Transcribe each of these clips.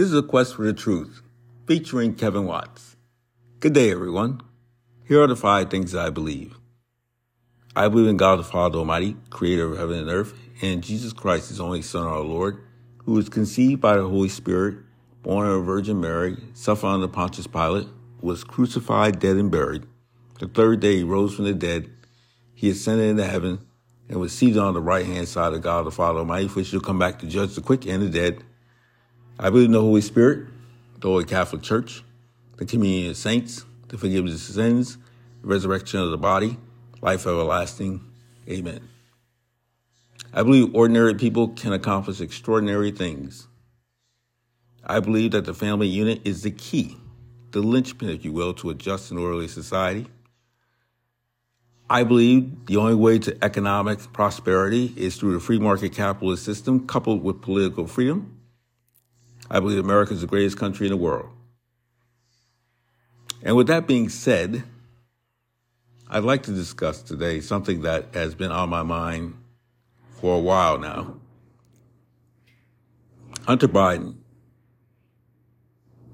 This is a quest for the truth, featuring Kevin Watts. Good day, everyone. Here are the five things I believe. I believe in God the Father Almighty, creator of heaven and earth, and Jesus Christ, his only Son, our Lord, who was conceived by the Holy Spirit, born of a Virgin Mary, suffered under Pontius Pilate, was crucified, dead, and buried. The third day he rose from the dead. He ascended into heaven and was seated on the right hand side of God the Father Almighty, which will come back to judge the quick and the dead. I believe in the Holy Spirit, the Holy Catholic Church, the communion of saints, the forgiveness of sins, the resurrection of the body, life everlasting. Amen. I believe ordinary people can accomplish extraordinary things. I believe that the family unit is the key, the linchpin, if you will, to a just and orderly society. I believe the only way to economic prosperity is through the free market capitalist system coupled with political freedom. I believe America is the greatest country in the world. And with that being said, I'd like to discuss today something that has been on my mind for a while now. Hunter Biden.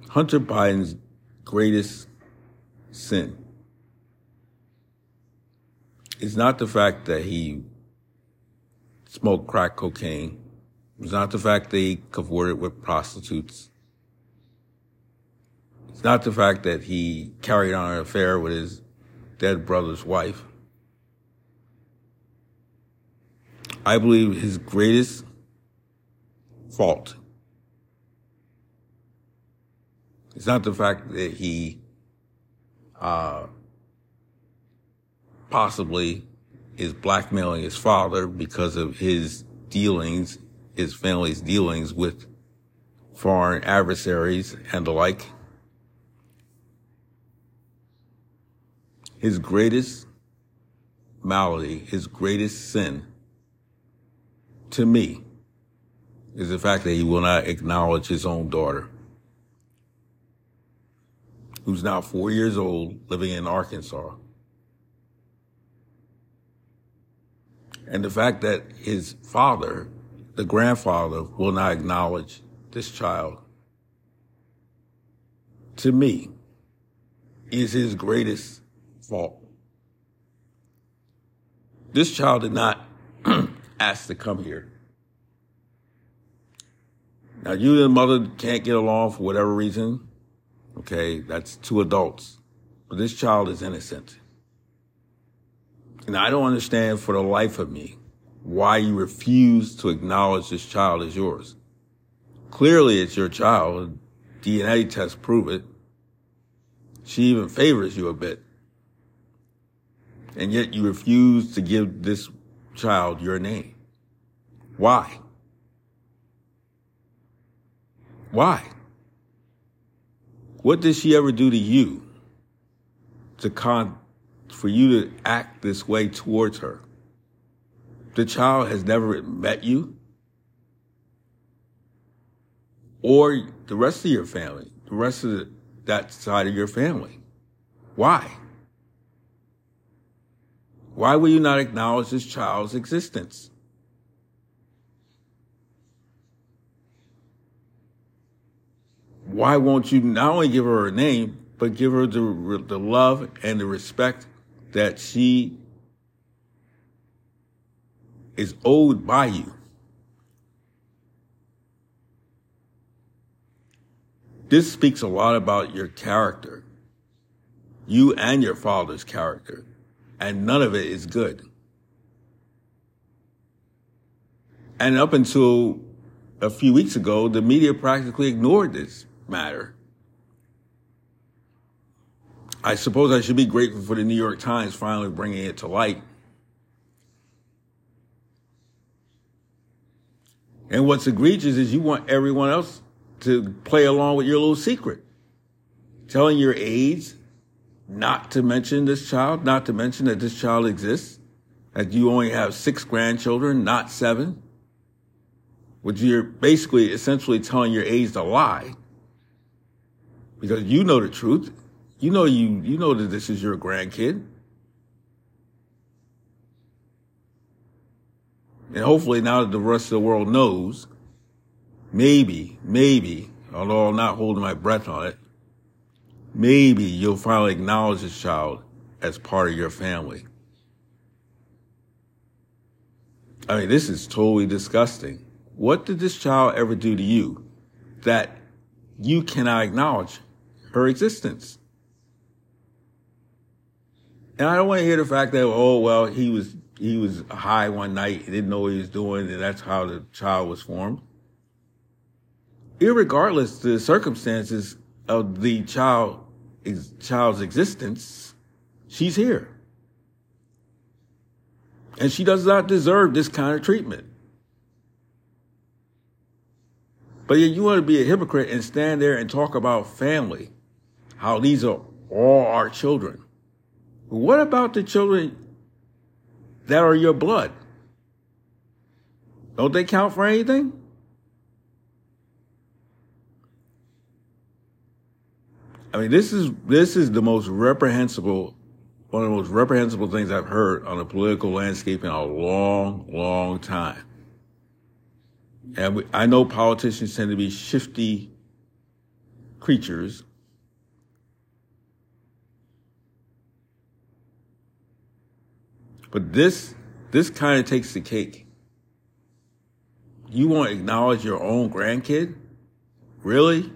Hunter Biden's greatest sin is not the fact that he smoked crack cocaine it's not the fact he cavorted with prostitutes. It's not the fact that he carried on an affair with his dead brother's wife. I believe his greatest fault is not the fact that he uh, possibly is blackmailing his father because of his dealings his family's dealings with foreign adversaries and the like. His greatest malady, his greatest sin to me is the fact that he will not acknowledge his own daughter, who's now four years old, living in Arkansas. And the fact that his father the grandfather will not acknowledge this child, to me, is his greatest fault. This child did not ask to come here. Now, you and the mother can't get along for whatever reason. Okay, that's two adults. But this child is innocent. And I don't understand for the life of me why you refuse to acknowledge this child as yours. Clearly it's your child. DNA tests prove it. She even favors you a bit. And yet you refuse to give this child your name. Why? Why? What did she ever do to you to con, for you to act this way towards her? The child has never met you or the rest of your family, the rest of the, that side of your family. Why? Why will you not acknowledge this child's existence? Why won't you not only give her a name, but give her the, the love and the respect that she is owed by you. This speaks a lot about your character, you and your father's character, and none of it is good. And up until a few weeks ago, the media practically ignored this matter. I suppose I should be grateful for the New York Times finally bringing it to light. And what's egregious is you want everyone else to play along with your little secret. Telling your aides not to mention this child, not to mention that this child exists, that you only have six grandchildren, not seven. Which you're basically essentially telling your aides to lie. Because you know the truth. You know you you know that this is your grandkid. And hopefully now that the rest of the world knows, maybe, maybe, although I'm not holding my breath on it, maybe you'll finally acknowledge this child as part of your family. I mean, this is totally disgusting. What did this child ever do to you that you cannot acknowledge her existence? And I don't want to hear the fact that, oh, well, he was, he was high one night, he didn't know what he was doing, and that's how the child was formed. Irregardless the circumstances of the child, child's existence, she's here. And she does not deserve this kind of treatment. But yet you want to be a hypocrite and stand there and talk about family, how these are all our children. What about the children that are your blood? Don't they count for anything? I mean, this is this is the most reprehensible, one of the most reprehensible things I've heard on the political landscape in a long, long time. And we, I know politicians tend to be shifty creatures, But this, this kind of takes the cake. You won't acknowledge your own grandkid? Really?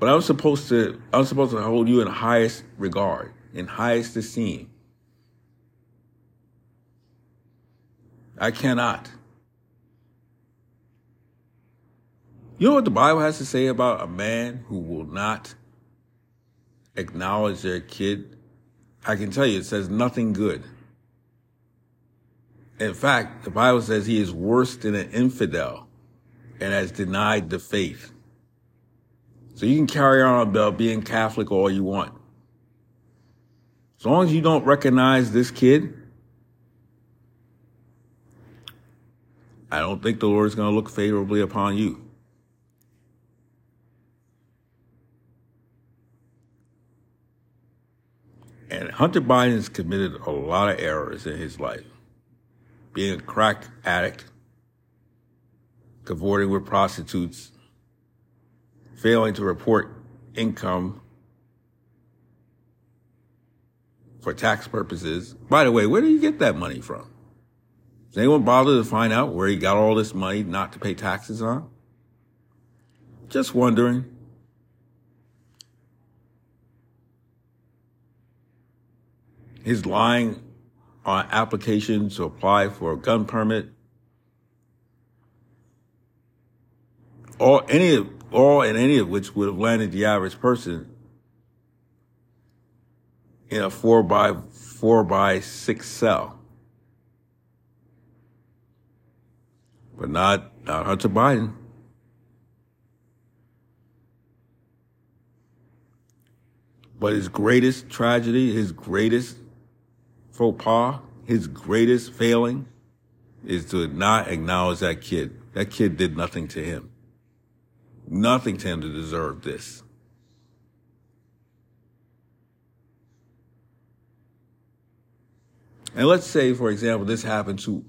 But I'm supposed to, I'm supposed to hold you in highest regard, in highest esteem. I cannot. You know what the Bible has to say about a man who will not acknowledge their kid I can tell you it says nothing good. In fact, the Bible says he is worse than an infidel and has denied the faith. So you can carry on about being Catholic all you want. As long as you don't recognize this kid, I don't think the Lord is going to look favorably upon you. And Hunter Biden has committed a lot of errors in his life. Being a crack addict, cavorting with prostitutes, failing to report income for tax purposes. By the way, where do you get that money from? Does anyone bother to find out where he got all this money not to pay taxes on? Just wondering. His lying on application to apply for a gun permit, all any of all and any of which would have landed the average person in a four by four by six cell. But not not Hunter Biden. But his greatest tragedy, his greatest faux pas, his greatest failing, is to not acknowledge that kid. That kid did nothing to him. Nothing to him to deserve this. And let's say, for example, this happened to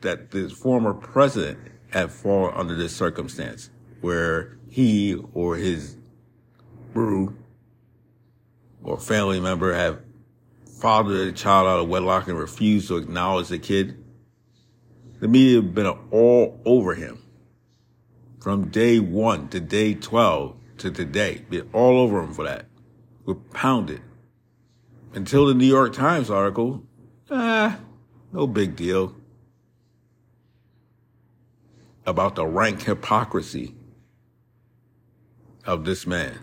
that the former president had fallen under this circumstance where he or his brew or family member have fathered a child out of wedlock and refused to acknowledge the kid. The media have been all over him from day one to day 12 to today. Been all over him for that. We're pounded. Until the New York Times article, ah, no big deal. About the rank hypocrisy of this man.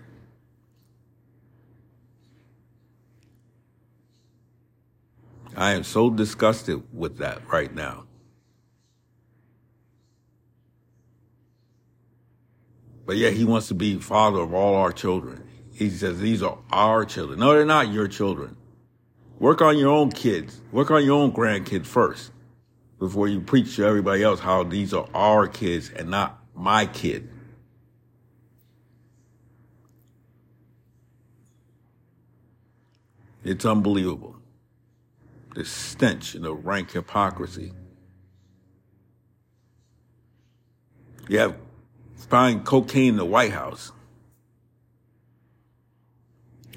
I am so disgusted with that right now. But yet he wants to be father of all our children. He says these are our children. No, they're not your children. Work on your own kids. Work on your own grandkids first before you preach to everybody else how these are our kids and not my kid. It's unbelievable the stench and the rank hypocrisy. You have find cocaine in the White House.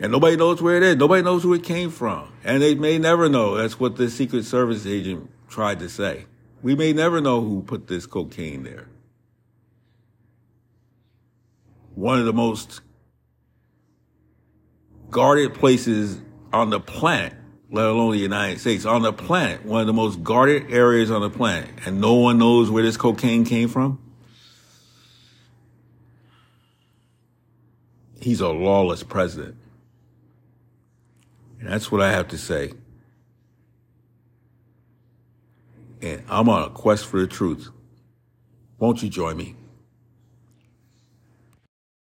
And nobody knows where it is. Nobody knows who it came from. And they may never know. That's what the Secret Service agent tried to say. We may never know who put this cocaine there. One of the most guarded places on the planet, let alone the United States, on the planet, one of the most guarded areas on the planet, and no one knows where this cocaine came from? He's a lawless president. And that's what I have to say. And I'm on a quest for the truth. Won't you join me?